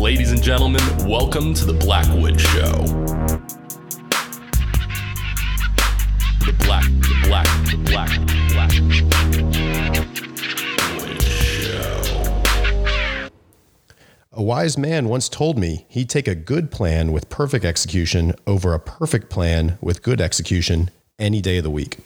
Ladies and gentlemen, welcome to the Blackwood Show. The Black, the Black, the Black, Black Show. A wise man once told me he'd take a good plan with perfect execution over a perfect plan with good execution any day of the week.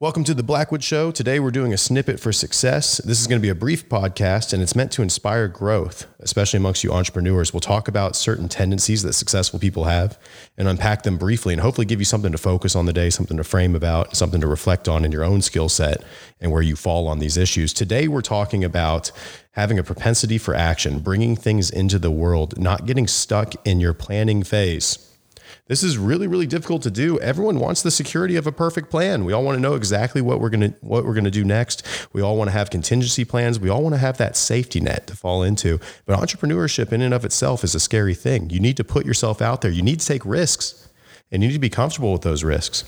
Welcome to the Blackwood Show. Today we're doing a snippet for success. This is going to be a brief podcast and it's meant to inspire growth, especially amongst you entrepreneurs. We'll talk about certain tendencies that successful people have and unpack them briefly and hopefully give you something to focus on the day, something to frame about, something to reflect on in your own skill set and where you fall on these issues. Today we're talking about having a propensity for action, bringing things into the world, not getting stuck in your planning phase. This is really, really difficult to do. Everyone wants the security of a perfect plan. We all want to know exactly what we're gonna what we're gonna do next. We all want to have contingency plans. We all want to have that safety net to fall into. But entrepreneurship in and of itself is a scary thing. You need to put yourself out there. You need to take risks, and you need to be comfortable with those risks.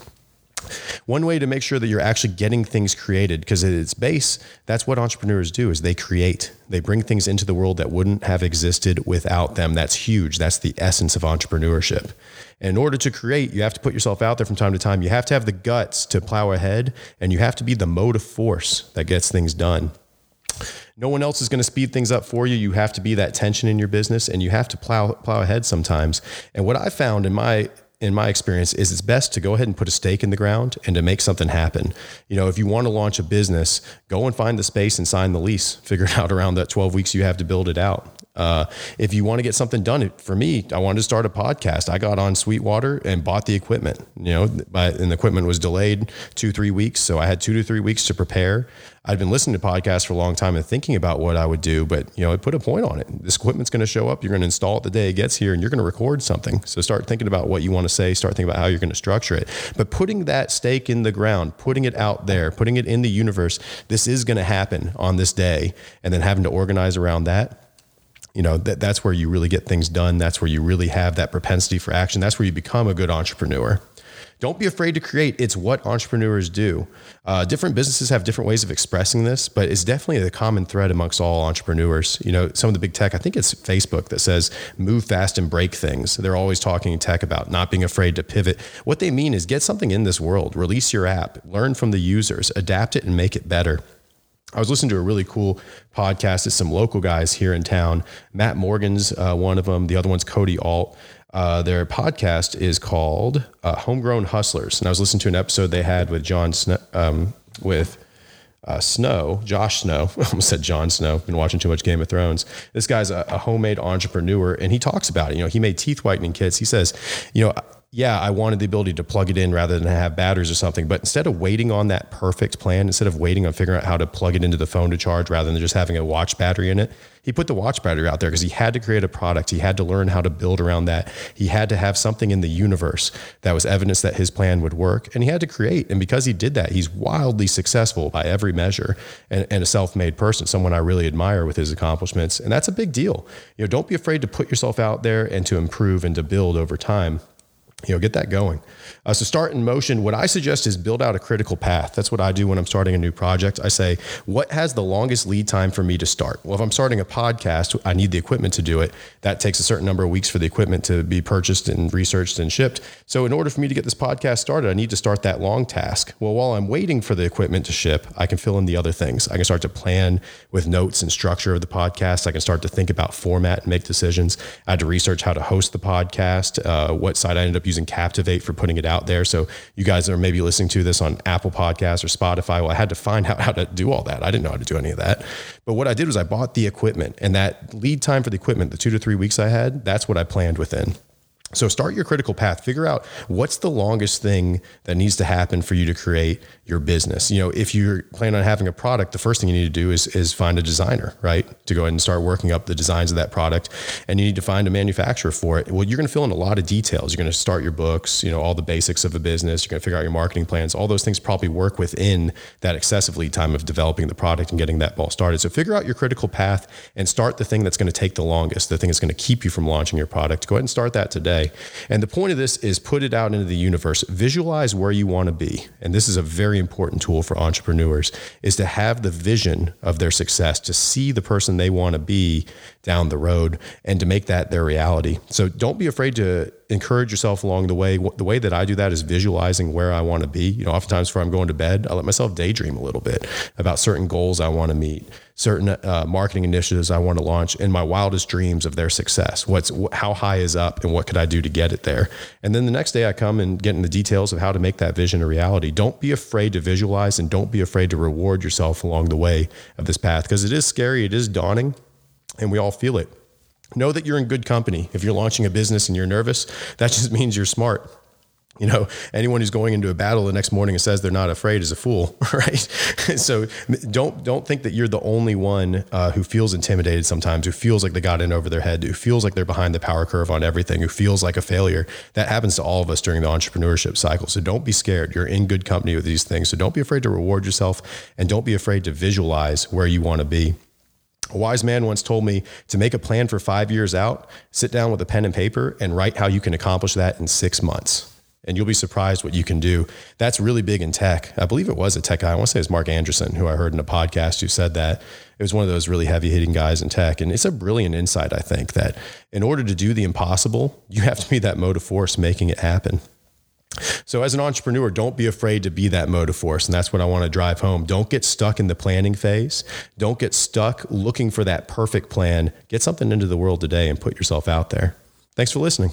One way to make sure that you're actually getting things created, because at its base, that's what entrepreneurs do is they create. They bring things into the world that wouldn't have existed without them. That's huge. That's the essence of entrepreneurship. In order to create, you have to put yourself out there from time to time. You have to have the guts to plow ahead, and you have to be the motive force that gets things done. No one else is going to speed things up for you. You have to be that tension in your business, and you have to plow plow ahead sometimes. And what I found in my in my experience is it's best to go ahead and put a stake in the ground and to make something happen. You know, if you want to launch a business, go and find the space and sign the lease. Figure it out around that 12 weeks you have to build it out. Uh, if you want to get something done, for me, I wanted to start a podcast. I got on Sweetwater and bought the equipment. You know, and the equipment was delayed two, three weeks, so I had two to three weeks to prepare. I'd been listening to podcasts for a long time and thinking about what I would do, but you know, I put a point on it. This equipment's going to show up. You're going to install it the day it gets here, and you're going to record something. So start thinking about what you want to say. Start thinking about how you're going to structure it. But putting that stake in the ground, putting it out there, putting it in the universe. This is going to happen on this day, and then having to organize around that you know that that's where you really get things done. That's where you really have that propensity for action. That's where you become a good entrepreneur. Don't be afraid to create. It's what entrepreneurs do. Uh, different businesses have different ways of expressing this but it's definitely the common thread amongst all entrepreneurs. You know some of the big tech i think it's facebook that says move fast and break things. They're always talking in tech about not being afraid to pivot. What they mean is get something in this world release your app learn from the users adapt it and make it better I was listening to a really cool podcast. It's some local guys here in town. Matt Morgan's uh, one of them. The other one's Cody Alt. Uh, their podcast is called uh, Homegrown Hustlers, and I was listening to an episode they had with Jon Snow, um, with uh, Snow, Josh Snow. I almost said Jon Snow. Been watching too much Game of Thrones. This guy's a, a homemade entrepreneur, and he talks about it. You know, he made teeth whitening kits. He says, you know, yeah, I wanted the ability to plug it in rather than have batteries or something. But instead of waiting on that perfect plan, instead of waiting on figuring out how to plug it into the phone to charge rather than just having a watch battery in it, he put the watch battery out there because he had to create a product. He had to learn how to build around that. He had to have something in the universe that was evidence that his plan would work. And he had to create. And because he did that, he's wildly successful by every measure and, and a self made person, someone I really admire with his accomplishments. And that's a big deal. You know, don't be afraid to put yourself out there and to improve and to build over time you know, get that going. Uh, so start in motion. What I suggest is build out a critical path. That's what I do when I'm starting a new project. I say, what has the longest lead time for me to start? Well, if I'm starting a podcast, I need the equipment to do it. That takes a certain number of weeks for the equipment to be purchased and researched and shipped. So in order for me to get this podcast started, I need to start that long task. Well, while I'm waiting for the equipment to ship, I can fill in the other things. I can start to plan with notes and structure of the podcast. I can start to think about format and make decisions. I had to research how to host the podcast, uh, what site I ended up using Captivate for putting it out there. So you guys are maybe listening to this on Apple Podcasts or Spotify. Well, I had to find out how to do all that. I didn't know how to do any of that. But what I did was I bought the equipment and that lead time for the equipment, the two to three weeks I had, that's what I planned within. So start your critical path. Figure out what's the longest thing that needs to happen for you to create your business. You know, if you're planning on having a product, the first thing you need to do is is find a designer, right? To go ahead and start working up the designs of that product. And you need to find a manufacturer for it. Well, you're going to fill in a lot of details. You're going to start your books, you know, all the basics of a business. You're going to figure out your marketing plans. All those things probably work within that excessive lead time of developing the product and getting that ball started. So figure out your critical path and start the thing that's going to take the longest, the thing that's going to keep you from launching your product. Go ahead and start that today And the point of this is put it out into the universe. Visualize where you want to be. And this is a very important tool for entrepreneurs is to have the vision of their success, to see the person they want to be down the road and to make that their reality. So don't be afraid to encourage yourself along the way. The way that I do that is visualizing where I want to be. You know, oftentimes before I'm going to bed, I let myself daydream a little bit about certain goals I want to meet, certain uh, marketing initiatives I want to launch, and my wildest dreams of their success. What's how high is up, and what could I do to get it there? And then the next day, I come and get in the details of how to make that vision a reality. Don't be afraid to visualize, and don't be afraid to reward yourself along the way of this path because it is scary, it is daunting and we all feel it. Know that you're in good company. If you're launching a business and you're nervous, that just means you're smart. You know, anyone who's going into a battle the next morning and says they're not afraid is a fool, right? so don't don't think that you're the only one uh, who feels intimidated sometimes, who feels like they got in over their head, who feels like they're behind the power curve on everything, who feels like a failure. That happens to all of us during the entrepreneurship cycle. So don't be scared. You're in good company with these things. So don't be afraid to reward yourself, and don't be afraid to visualize where you want to be. A wise man once told me to make a plan for five years out, sit down with a pen and paper and write how you can accomplish that in six months. And you'll be surprised what you can do. That's really big in tech. I believe it was a tech guy. I want to say it's Marc Andreessen, who I heard in a podcast who said that. It was one of those really heavy hitting guys in tech. And it's a brilliant insight, I think, that in order to do the impossible, you have to be that motive force making it happen. So, as an entrepreneur, don't be afraid to be that motive force. And that's what I want to drive home. Don't get stuck in the planning phase. Don't get stuck looking for that perfect plan. Get something into the world today and put yourself out there. Thanks for listening.